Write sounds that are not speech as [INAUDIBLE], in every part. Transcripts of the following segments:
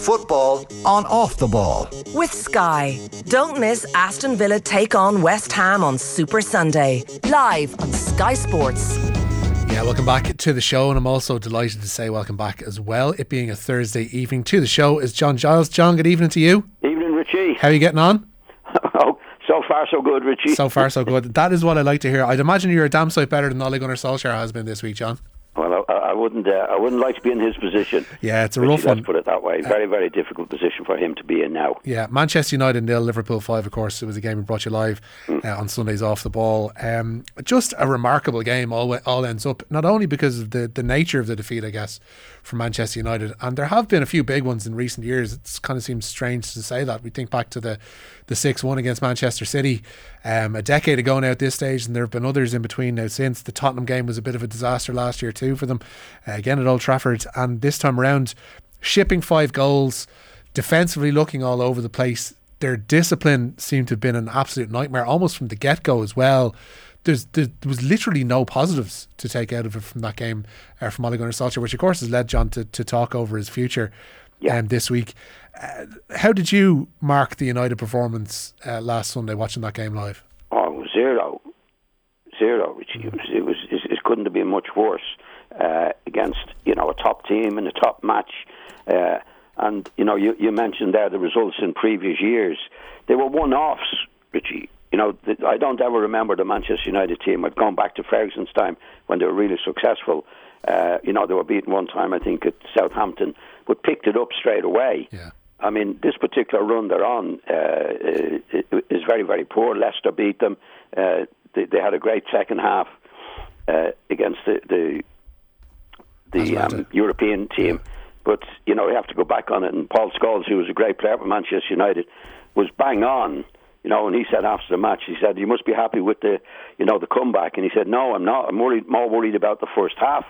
Football on off the ball. With Sky. Don't miss Aston Villa take on West Ham on Super Sunday. Live on Sky Sports. Yeah, welcome back to the show, and I'm also delighted to say welcome back as well. It being a Thursday evening to the show is John Giles. John, good evening to you. Evening, Richie. How are you getting on? [LAUGHS] oh, so far so good, Richie. So far so good. [LAUGHS] That is what I like to hear. I'd imagine you're a damn sight better than Ole Gunnar Solskjaer has been this week, John. I, wouldn't. Uh, I wouldn't like to be in his position. Yeah, it's a rough one. Let's put it that way. Very, very difficult position for him to be in now. Yeah, Manchester United nil, Liverpool five. Of course, it was a game we brought you live uh, on Sundays off the ball. Um, just a remarkable game. All all ends up not only because of the the nature of the defeat, I guess, for Manchester United, and there have been a few big ones in recent years. It's kind of seems strange to say that. We think back to the the six one against Manchester City um, a decade ago now at this stage, and there have been others in between now since. The Tottenham game was a bit of a disaster last year too for them, uh, again at Old Trafford, and this time around, shipping five goals, defensively looking all over the place. Their discipline seemed to have been an absolute nightmare, almost from the get go as well. There's, there was literally no positives to take out of it from that game uh, from Ole Gunnar Solskjaer, which of course has led John to, to talk over his future Yeah. um, this week. Uh, how did you mark the United performance uh, last Sunday watching that game live? Oh, zero, zero. Richie. It was. It was. It, couldn't have been much worse uh, against you know a top team in a top match. Uh, and you know, you, you mentioned there the results in previous years. They were one-offs, Richie. You know, the, I don't ever remember the Manchester United team. I've gone back to Ferguson's time when they were really successful. Uh, you know, they were beaten one time, I think, at Southampton, but picked it up straight away. Yeah. I mean, this particular run they're on uh, is very, very poor. Leicester beat them. Uh, they, they had a great second half uh, against the the, the um, European team. But you know, you have to go back on it. And Paul Scholes, who was a great player for Manchester United, was bang on. You know, and he said after the match, he said, "You must be happy with the, you know, the comeback." And he said, "No, I'm not. I'm worried, more worried about the first half."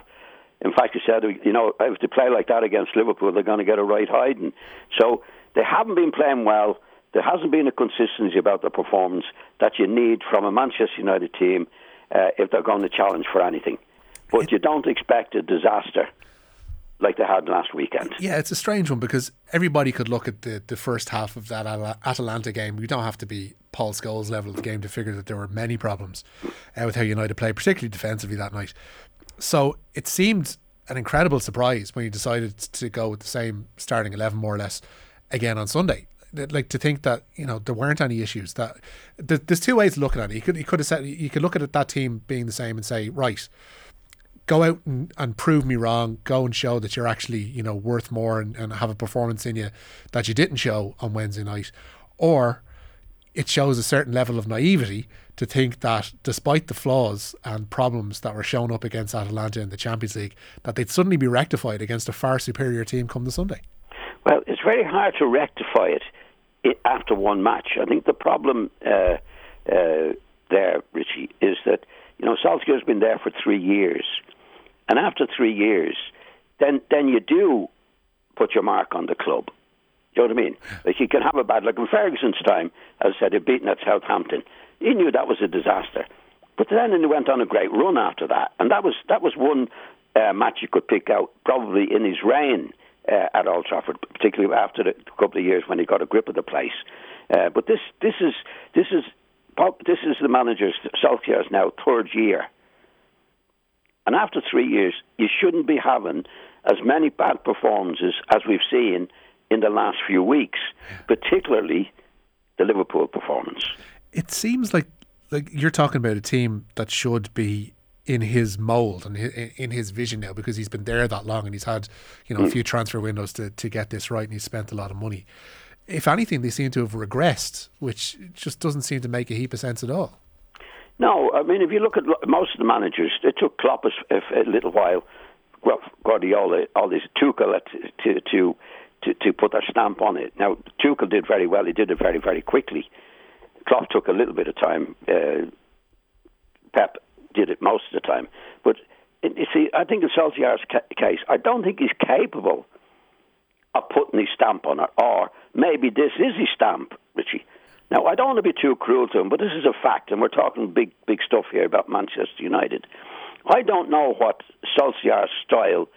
In fact, he said, "You know, if they play like that against Liverpool, they're going to get a right hiding." So they haven't been playing well. There hasn't been a consistency about the performance that you need from a Manchester United team uh, if they're going to challenge for anything. But you don't expect a disaster like they had last weekend. Yeah, it's a strange one because everybody could look at the, the first half of that Atalanta game. We don't have to be Paul Scholes level of the game to figure that there were many problems uh, with how United played, particularly defensively that night. So it seemed an incredible surprise when you decided to go with the same starting 11 more or less again on Sunday. Like to think that you know there weren't any issues. That th- there's two ways of looking at it. You could you could have said you could look at it, that team being the same and say right, go out and, and prove me wrong. Go and show that you're actually, you know, worth more and, and have a performance in you that you didn't show on Wednesday night. Or it shows a certain level of naivety to think that despite the flaws and problems that were shown up against Atalanta in the Champions League, that they'd suddenly be rectified against a far superior team come the Sunday. Well, it's very hard to rectify it after one match. I think the problem uh, uh, there, Richie, is that you know Solskjaer's been there for three years, and after three years, then then you do put your mark on the club. You know what I mean? Like you can have a bad like in Ferguson's time, as I said, he'd beaten at Southampton. He knew that was a disaster, but then he went on a great run after that, and that was that was one uh, match you could pick out probably in his reign uh, at Old Trafford, particularly after the couple of years when he got a grip of the place. Uh, but this this is this is this is the manager's Solskjaer's now third year, and after three years, you shouldn't be having as many bad performances as we've seen in the last few weeks, particularly the Liverpool performance. It seems like like you're talking about a team that should be in his mold and in his vision now because he's been there that long and he's had you know a few transfer windows to, to get this right and he's spent a lot of money. If anything, they seem to have regressed, which just doesn't seem to make a heap of sense at all. No, I mean if you look at most of the managers, it took Klopp a, a, little while, well, Guardiola, all this Tuchel to to to to put their stamp on it. Now Tuchel did very well; he did it very very quickly. Klopp took a little bit of time. Uh, Pep did it most of the time, but you see, I think in Solskjaer's ca- case, I don't think he's capable of putting his stamp on it, or maybe this is his stamp, Richie. Now, I don't want to be too cruel to him, but this is a fact, and we're talking big, big stuff here about Manchester United. I don't know what Solskjaer's style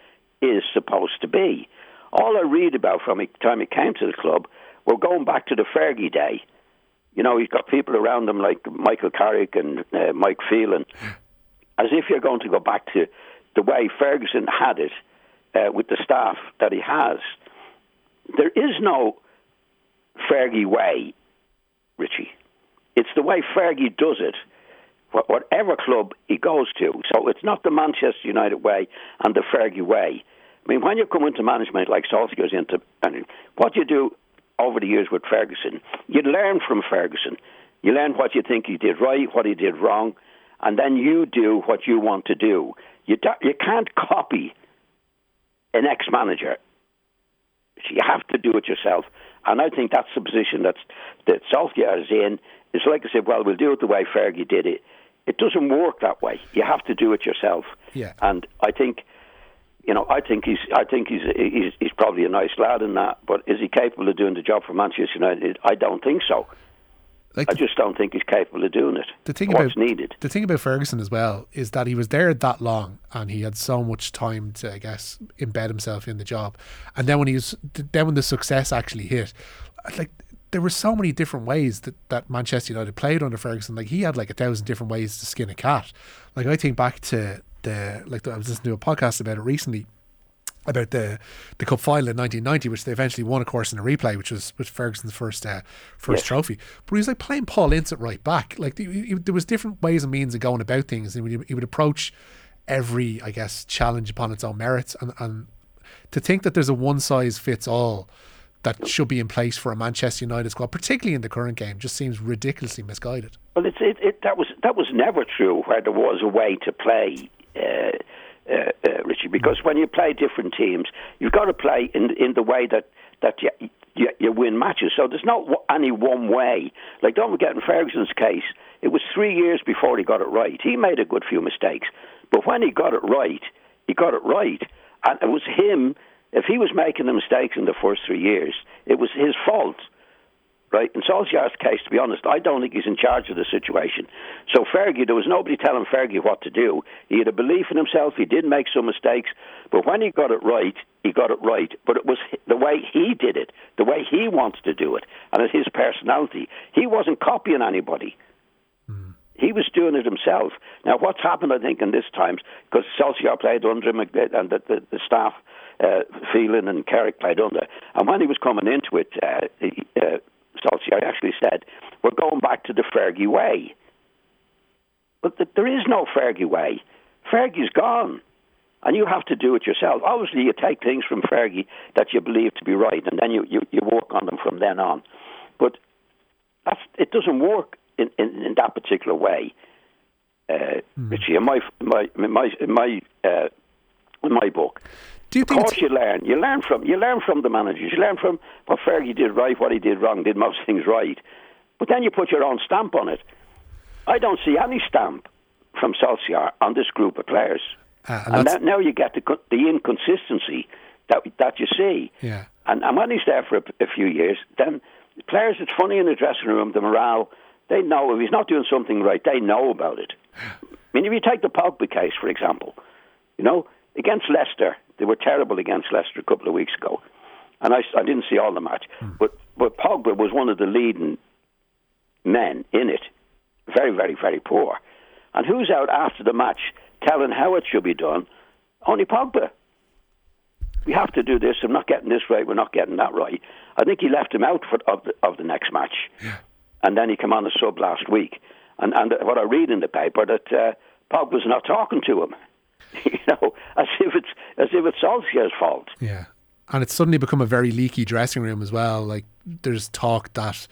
is supposed to be. All I read about from the time he came to the club, we're going back to the Fergie day. You know, he's got people around him like Michael Carrick and uh, Mike Phelan, as if you're going to go back to the way Ferguson had it uh, with the staff that he has. There is no Fergie way, Richie. It's the way Fergie does it, whatever club he goes to. So it's not the Manchester United way and the Fergie way. I mean, when you come into management like Solskjaer's into, I mean, what you do over the years with Ferguson, you learn from Ferguson. You learn what you think he did right, what he did wrong, and then you do what you want to do. You do, you can't copy an ex-manager. You have to do it yourself, and I think that's the position that's that Solskjaer is in. It's like I said, well, we'll do it the way Fergie did it. It doesn't work that way. You have to do it yourself. Yeah. And I think you know, I think he's, I think he's, he's, he's probably a nice lad in that. But is he capable of doing the job for Manchester United? I don't think so. Like I just don't think he's capable of doing it. The thing What's about needed. the thing about Ferguson as well is that he was there that long and he had so much time to, I guess, embed himself in the job. And then when he was, then when the success actually hit, like there were so many different ways that, that Manchester United played under Ferguson. Like he had like a thousand different ways to skin a cat. Like I think back to the like I was listening to a podcast about it recently about the the cup final in 1990, which they eventually won, of course, in a replay, which was was Ferguson's first uh, first Yes. trophy. But he was like playing Paul Ince at right back. Like he, he- there was different ways and means of going about things, and he would, he would approach every, I guess, challenge upon its own merits. And and to think that there's a one size fits all that should be in place for a Manchester United squad, particularly in the current game, just seems ridiculously misguided. Well, it's, it, it, that was that was never true where there was a way to play, uh, uh, uh, Richie. Because when you play different teams, you've got to play in in the way that that you, you, you win matches. So there's not any one way. Like don't forget in Ferguson's case, it was three years before he got it right. He made a good few mistakes, but when he got it right, he got it right, and it was him. If he was making the mistakes in the first three years, it was his fault right? In Solskjaer's case, to be honest, I don't think he's in charge of the situation. So Fergie, there was nobody telling Fergie what to do. He had a belief in himself. He did make some mistakes, but when he got it right, he got it right. But it was the way he did it, the way he wanted to do it, and it's his personality. He wasn't copying anybody. He was doing it himself. Now, what's happened, I think, in this times, because Solskjaer played under him and the, the, the staff, uh, Phelan and Carrick played under. And when he was coming into it, uh, he, uh, Solskjaer actually said, We're going back to the Fergie way. But th- there is no Fergie way. Fergie's gone. And you have to do it yourself. Obviously, you take things from Fergie that you believe to be right, and then you, you, you work on them from then on. But that's, it doesn't work in, in, in that particular way, uh, Richie. In my, my, my, in my, uh, in my book, Do you of course, you learn. You learn from you learn from the managers. You learn from what Fergie did right, what he did wrong, did most things right. But then you put your own stamp on it. I don't see any stamp from Solskjaer on this group of players. uh, and And that, now you get the the inconsistency that that you see. yeah. And, and when he's there for a, a few years, then players, it's funny in the dressing room, the morale, they know if he's not doing something right, they know about it. I mean, if you take the Pogba case, for example, you know, against Leicester, they were terrible against Leicester a couple of weeks ago. And I, I didn't see all the match. But, but Pogba was one of the leading men in it. Very, very, very poor. And who's out after the match telling how it should be done? Only Pogba we have to do this. I'm not getting this right. We're not getting that right. I think he left him out for, of the of the next match, and then he came on a sub last week. And and what I read in the paper that uh, Pogba's not talking to him, [LAUGHS] you know, as if it's as if it's Solskjaer's fault. Yeah. And it's suddenly become a very leaky dressing room as well. Like there's talk that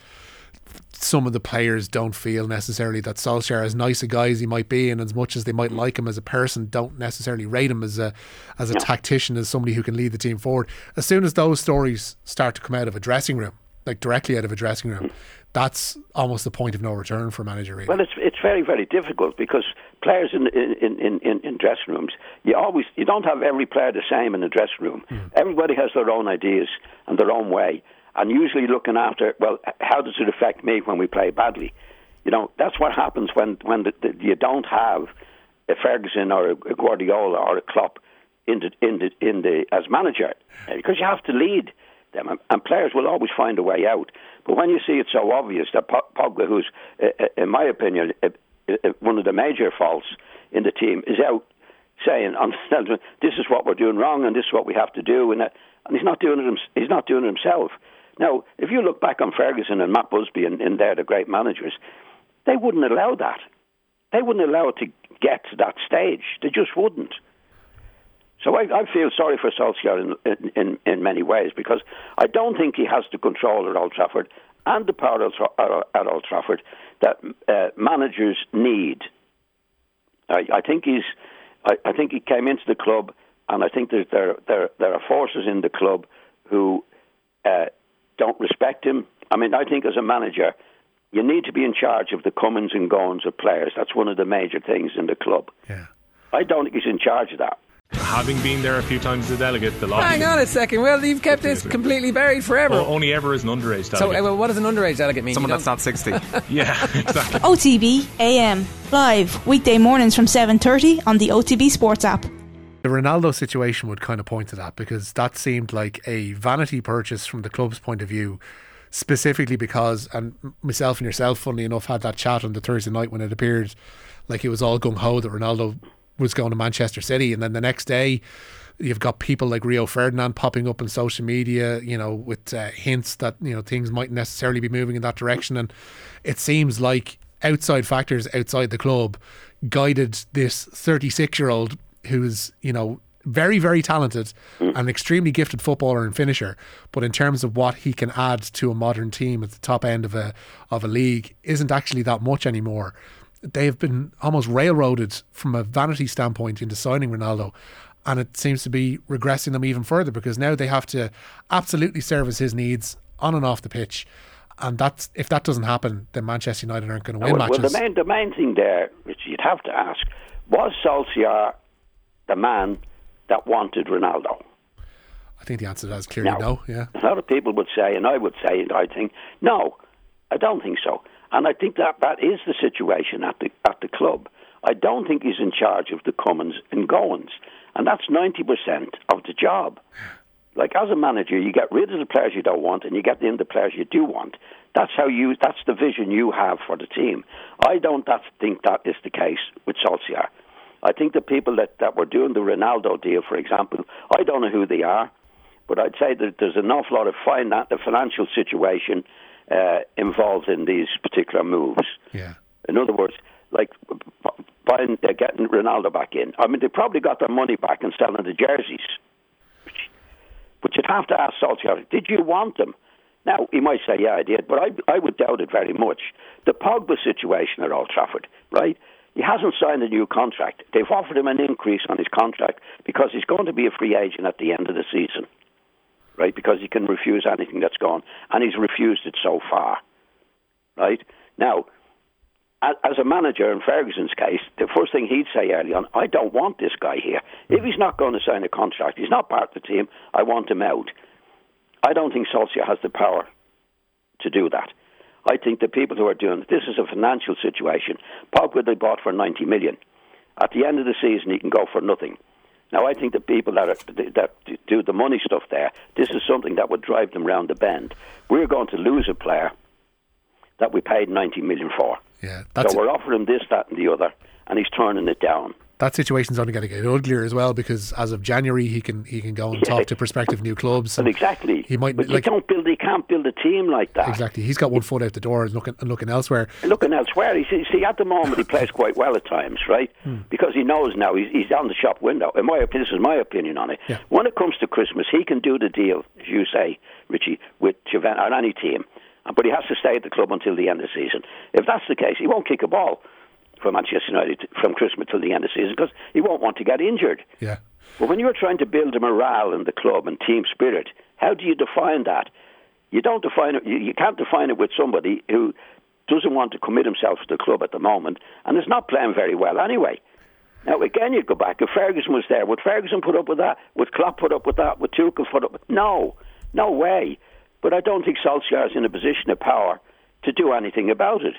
some of the players don't feel necessarily that Solskjaer, as nice a guy as he might be, and as much as they might like him as a person, don't necessarily rate him as a as a tactician, as somebody who can lead the team forward. As soon as those stories start to come out of a dressing room, like directly out of a dressing room, that's almost the point of no return for a manager. Really. Well, it's it's very very difficult because players in in, in, in, in dressing rooms, you always you don't have every player the same in the dressing room. Hmm. Everybody has their own ideas and their own way, and usually looking after well, how does it affect me when we play badly? You know, that's what happens when when the, the, you don't have a Ferguson or a Guardiola or a Klopp in the in the in the as manager because you have to lead them, and, and players will always find a way out. But when you see it so obvious that Pogba, who's uh, uh, in my opinion uh, one of the major faults in the team, is out saying, [LAUGHS] "This is what we're doing wrong, and this is what we have to do," and, and he's not doing it. He's not doing it himself. Now, if you look back on Ferguson and Matt Busby and, and they're the great managers, they wouldn't allow that. They wouldn't allow it to get to that stage. They just wouldn't. So I, I feel sorry for Solskjaer in, in, in many ways because I don't think he has the control at Old Trafford and the power at Old Trafford that uh, managers need. I, I think he's. I, I think he came into the club, and I think there there there, there are forces in the club who uh, don't respect him. I mean, I think as a manager, you need to be in charge of the comings and goings of players. That's one of the major things in the club. Yeah. I don't think he's in charge of that. Having been there a few times as a delegate, the lobby. Hang on a second. Well, you've kept this completely buried forever. Well, only ever as an underage delegate. So, uh, well, what does an underage delegate mean? Someone that's not 60. [LAUGHS] yeah, exactly. OTB AM live weekday mornings from 7:30 on the OTB Sports app. The Ronaldo situation would kind of point to that because that seemed like a vanity purchase from the club's point of view, specifically because, and myself and yourself, funnily enough, had that chat on the Thursday night when it appeared like it was all gung ho that Ronaldo was going to Manchester City, and then the next day. You've got people like Rio Ferdinand popping up on social media, you know, with uh, hints that you know things might necessarily be moving in that direction, and it seems like outside factors outside the club guided this 36 year old who's you know very very talented mm. and extremely gifted footballer and finisher but in terms of what he can add to a modern team at the top end of a of a league isn't actually that much anymore they've been almost railroaded from a vanity standpoint into signing Ronaldo and it seems to be regressing them even further because now they have to absolutely service his needs on and off the pitch and that's if that doesn't happen then Manchester United aren't going to win well, matches well the main the main thing there which you'd have to ask was Solskjaer the man that wanted Ronaldo? I think the answer to that is clearly no. no. Yeah. A lot of people would say, and I would say, and I think, no, I don't think so. And I think that that is the situation at the at the club. I don't think he's in charge of the comings and goings, and that's ninety percent of the job. Like as a manager, you get rid of the players you don't want, and you get in the players you do want. That's how you. That's the vision you have for the team. I don't that, think that is the case with Solskjaer. I think the people that, that were doing the Ronaldo deal, for example, I don't know who they are, but I'd say that there's an awful lot of finance, the financial situation uh, involved in these particular moves. Yeah. In other words, like buying, uh, getting Ronaldo back in. I mean, they probably got their money back and selling the jerseys. But you'd have to ask Solskjaer, did you want them? Now, he might say, yeah, I did, but I, I would doubt it very much. The Pogba situation at Old Trafford, right? He hasn't signed a new contract. They've offered him an increase on his contract because he's going to be a free agent at the end of the season, right? Because he can refuse anything that's gone, and he's refused it so far, right? Now, as a manager in Ferguson's case, the first thing he'd say early on, I don't want this guy here. If he's not going to sign a contract, he's not part of the team, I want him out. I don't think Solskjaer has the power to do that. I think the people who are doing it, this is a financial situation. Pogba they bought for 90 million. At the end of the season, he can go for nothing. Now, I think the people that are, that do the money stuff there, this is something that would drive them round the bend. We're going to lose a player that we paid 90 million for. Yeah, so we're offering this, that, and the other, and he's turning it down that situation's only going to get uglier as well because as of January he can he can go and talk to prospective new clubs. And [LAUGHS] exactly. He might. But like, you don't build. You can't build a team like that. Exactly. He's got one foot out the door and looking and looking elsewhere. Looking elsewhere. He see, see, at the moment he plays quite well at times, right? Hmm. Because he knows now he's, he's on the shop window. In my opinion, this is my opinion on it. Yeah. When it comes to Christmas, he can do the deal, as you say, Richie, with Juventus or any team, but he has to stay at the club until the end of the season. If that's the case, he won't kick a ball for Manchester United from Christmas till the end of the season because he won't want to get injured. Yeah. But when you're trying to build a morale in the club and team spirit, how do you define that? You don't define it. You can't define it with somebody who doesn't want to commit himself to the club at the moment and is not playing very well anyway. Now again, you go back. If Ferguson was there, would Ferguson put up with that? Would Klopp put up with that? Would Tuchel put up? With No, no way. But I don't think Solskjaer is in a position of power to do anything about it.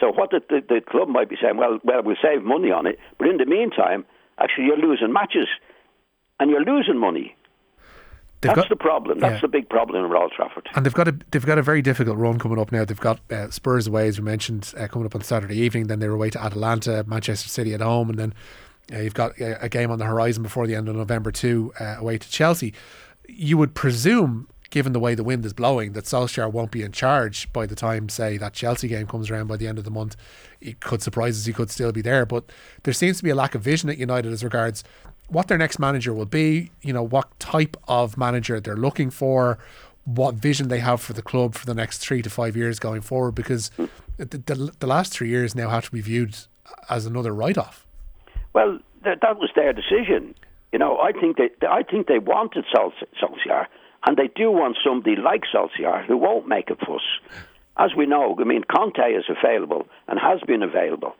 So what the, the, the, club might be saying, well, well, we'll save money on it, but in the meantime, actually, you're losing matches and you're losing money. They've That's got- the problem. That's yeah. the big problem in Old Trafford. And they've got a they've got a very difficult run coming up now. They've got uh, Spurs away, as we mentioned, uh, coming up on Saturday evening. Then they're away to Atalanta, Manchester City at home, and then uh, you've got a, a game on the horizon before the end of November too, uh, away to Chelsea. You would presume, given the way the wind is blowing, that Solskjaer won't be in charge by the time, say, that Chelsea game comes around by the end of the month. It could surprise us; he could still be there, but there seems to be a lack of vision at United as regards what their next manager will be, you know, what type of manager they're looking for, what vision they have for the club for the next three to five years going forward, because the, the, the last three years now have to be viewed as another write off. Well, th- that was their decision. You know, I think they, I think they wanted Sol- Solskjaer, and they do want somebody like Solskjaer who won't make a fuss. As we know, I mean, Conte is available and has been available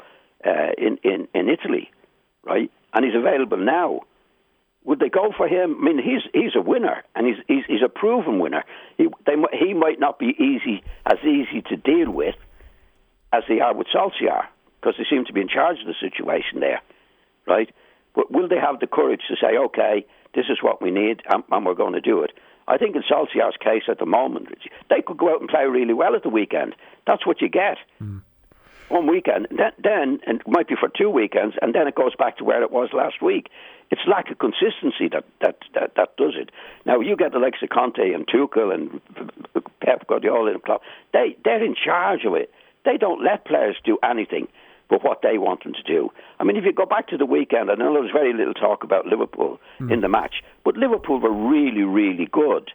uh, in, in in Italy, right? And he's available now. Would they go for him? I mean, he's he's a winner, and he's he's, he's a proven winner. He they, he might not be easy as easy to deal with as they are with Solskjaer because they seem to be in charge of the situation there, right? But will they have the courage to say, okay, this is what we need, and, and we're going to do it? I think in Solskjaer's case at the moment, they could go out and play really well at the weekend. That's what you get. Hmm. One weekend, then, then and it might be for two weekends, and then it goes back to where it was last week. It's lack of consistency that that that, that does it. Now you get the likes of Conte and Tuchel and Pep Guardiola and Klopp. They they're in charge of it. They don't let players do anything but what they want them to do. I mean, if you go back to the weekend, I know there was very little talk about Liverpool in hmm. the match, but Liverpool were really, really good.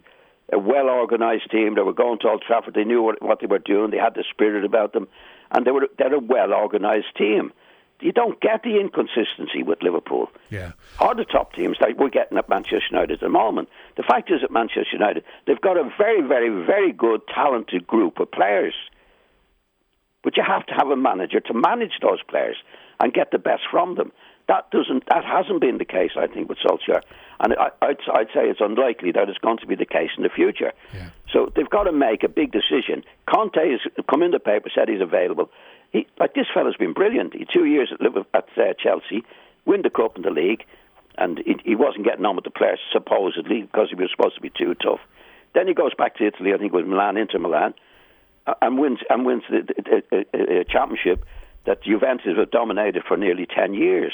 A well organised team. They were going to Old Trafford. They knew what, what they were doing. They had the spirit about them, and they were they're a well organised team. You don't get the inconsistency with Liverpool Yeah. are the top teams like we're getting at Manchester United at the moment. The fact is at Manchester United, they've got a very, very, very good, talented group of players. But you have to have a manager to manage those players and get the best from them. That doesn't. That hasn't been the case, I think, with Solskjaer, and I, I'd, I'd say it's unlikely that it's going to be the case in the future. Yeah. So they've got to make a big decision. Conte has come in the paper, said he's available. He, like this fella's been brilliant. He two years at, at uh, Chelsea, win the cup and the league, and he, he wasn't getting on with the players supposedly because he was supposed to be too tough. Then he goes back to Italy. I think it was Milan, Inter Milan, and wins and wins the, the, the, the, championship that Juventus have dominated for nearly ten years.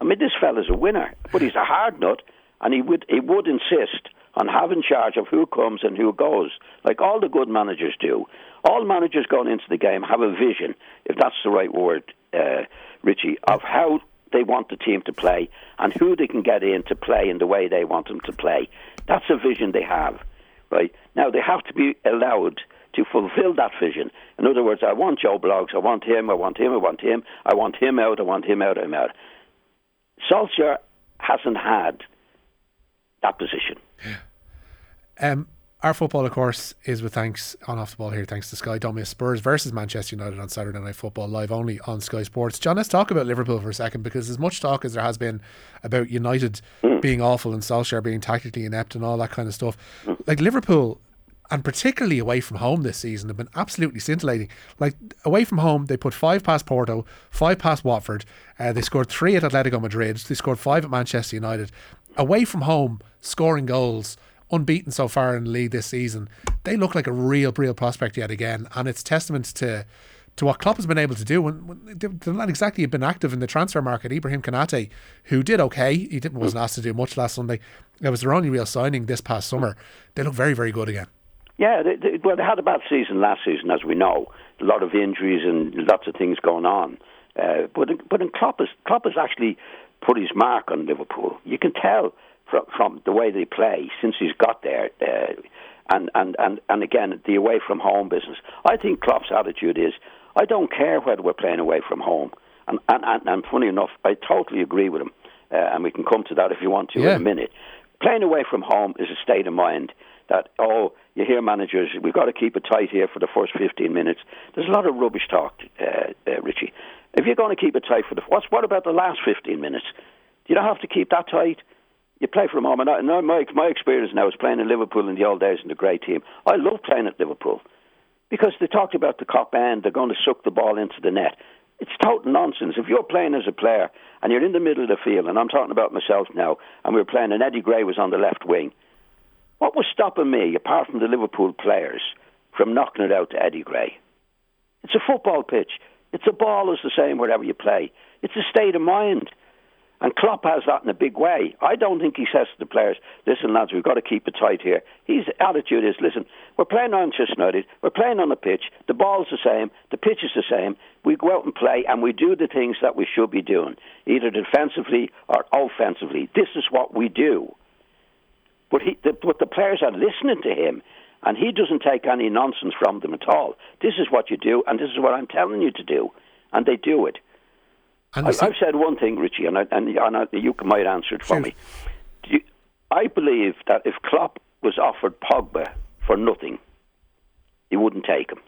I mean, this fella's a winner, but he's a hard nut, and he would he would insist on having charge of who comes and who goes, like all the good managers do. All managers going into the game have a vision, if that's the right word, uh, Richie, of how they want the team to play and who they can get in to play in the way they want them to play. That's a vision they have, right? Now they have to be allowed to fulfill that vision. In other words, I want Joe Bloggs, I want him, I want him, I want him, I want him out, I want him out, I'm out. Solskjaer hasn't had that position. Um, our football, of course, is with thanks on off the ball here, thanks to Sky. Don't miss Spurs versus Manchester United on Saturday Night Football, live only on Sky Sports. John, let's talk about Liverpool for a second because as much talk as there has been about United being awful and Solskjaer being tactically inept and all that kind of stuff, like Liverpool and particularly away from home this season have been absolutely scintillating. Like away from home, they put five past Porto, five past Watford. Uh, they scored three at Atletico Madrid. They scored five at Manchester United. Away from home, scoring goals, unbeaten so far in the league this season. They look like a real, real prospect yet again, and it's testament to to what Klopp has been able to do. When, they're not exactly been active in the transfer market. Ibrahim Konaté, who did okay, he didn't wasn't asked to do much last Sunday. It was their only real signing this past summer. They look very, very good again. Yeah, they, they, well, they had a bad season last season, as we know. A lot of injuries and lots of things going on. Uh, but but in Klopp has, Klopp has actually put his mark on Liverpool. You can tell from from the way they play since he's got there. Uh, and, and, and, and again, the away from home business. I think Klopp's attitude is I don't care whether we're playing away from home. And, and, and, and funny enough, I totally agree with him. Uh, and we can come to that if you want to Yeah. in a minute. Playing away from home is a state of mind that, oh, you hear managers, we've got to keep it tight here for the first 15 minutes. There's a lot of rubbish talk, uh, uh, Richie. If you're going to keep it tight for the, what's, what about the last 15 minutes? You don't have to keep that tight. You play from home. And I, and my, my experience now is playing in Liverpool in the old days in the great team. I love playing at Liverpool because they talked about the Kop end, they're going to suck the ball into the net. It's total nonsense. If you're playing as a player and you're in the middle of the field, and I'm talking about myself now, and we were playing, and Eddie Gray was on the left wing, what was stopping me, apart from the Liverpool players, from knocking it out to Eddie Gray? It's a football pitch. It's a ball is the same wherever you play. It's a state of mind. And Klopp has that in a big way. I don't think he says to the players, listen, lads, we've got to keep it tight here. His attitude is, listen, we're playing on Manchester United, we're playing on the pitch, the ball's the same, the pitch is the same. We go out and play and we do the things that we should be doing, either defensively or offensively. This is what we do. But, he, the, but the players are listening to him and he doesn't take any nonsense from them at all. This is what you do, and this is what I'm telling you to do, and they do it. I, I've said one thing, Richie, and, I, and, and I, you might answer it for Shoot. me. You, I believe that if Klopp was offered Pogba for nothing, he wouldn't take him.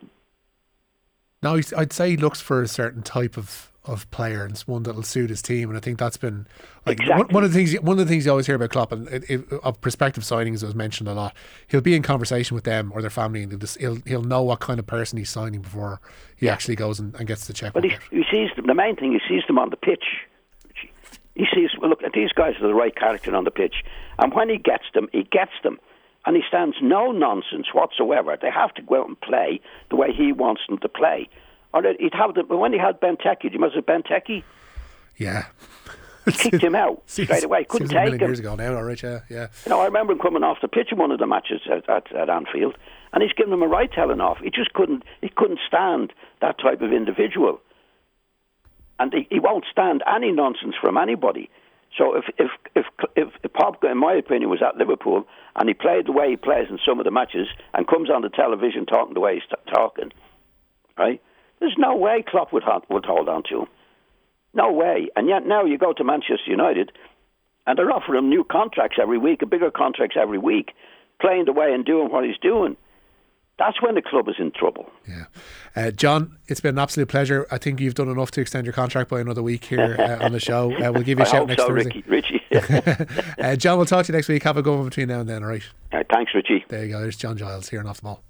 No, he's- I'd say he looks for a certain type of, of player and it's one that'll suit his team. And I think that's been like one, Exactly. one of the things. One of the things you always hear about Klopp and it, it, of prospective signings was mentioned a lot. He'll be in conversation with them or their family, and he'll, just, he'll he'll know what kind of person he's signing before he actually goes and, and gets the check. But he, he sees them, the main thing, he sees them on the pitch. He sees, well, look, these guys are the right character on the pitch. And when he gets them, he gets them. And he stands no nonsense whatsoever. They have to go out and play the way he wants them to play. Or he'd have them, when he had Benteke, do you remember Benteke? yeah, kicked him out [LAUGHS] Seems- straight away. Couldn't seems a million take him. years ago now. All right, yeah, yeah. You know, I remember him coming off the pitch in one of the matches at, at, at Anfield, and he's given him a right telling off. He just couldn't. He couldn't stand that type of individual, and he, he won't stand any nonsense from anybody. So if if if if, if Pogba, in my opinion, was at Liverpool and he played the way he plays in some of the matches and comes on the television talking the way he's t- talking, right? There's no way Klopp would ha- would hold on to him. No way. And yet now you go to Manchester United and they're offering him new contracts every week, bigger contracts every week, playing the way and doing what he's doing. That's when the club is in trouble. Yeah. Uh, John, it's been an absolute pleasure. I think you've done enough to extend your contract by another week here uh, [LAUGHS] on the show. Uh, we'll give you a shout next so, Thursday. Ricky, Richie. [LAUGHS] Uh, John, we'll talk to you next week. Have a go on between now and then, all right? Uh, thanks, Richie. There you go. There's John Giles here in Off the Ball.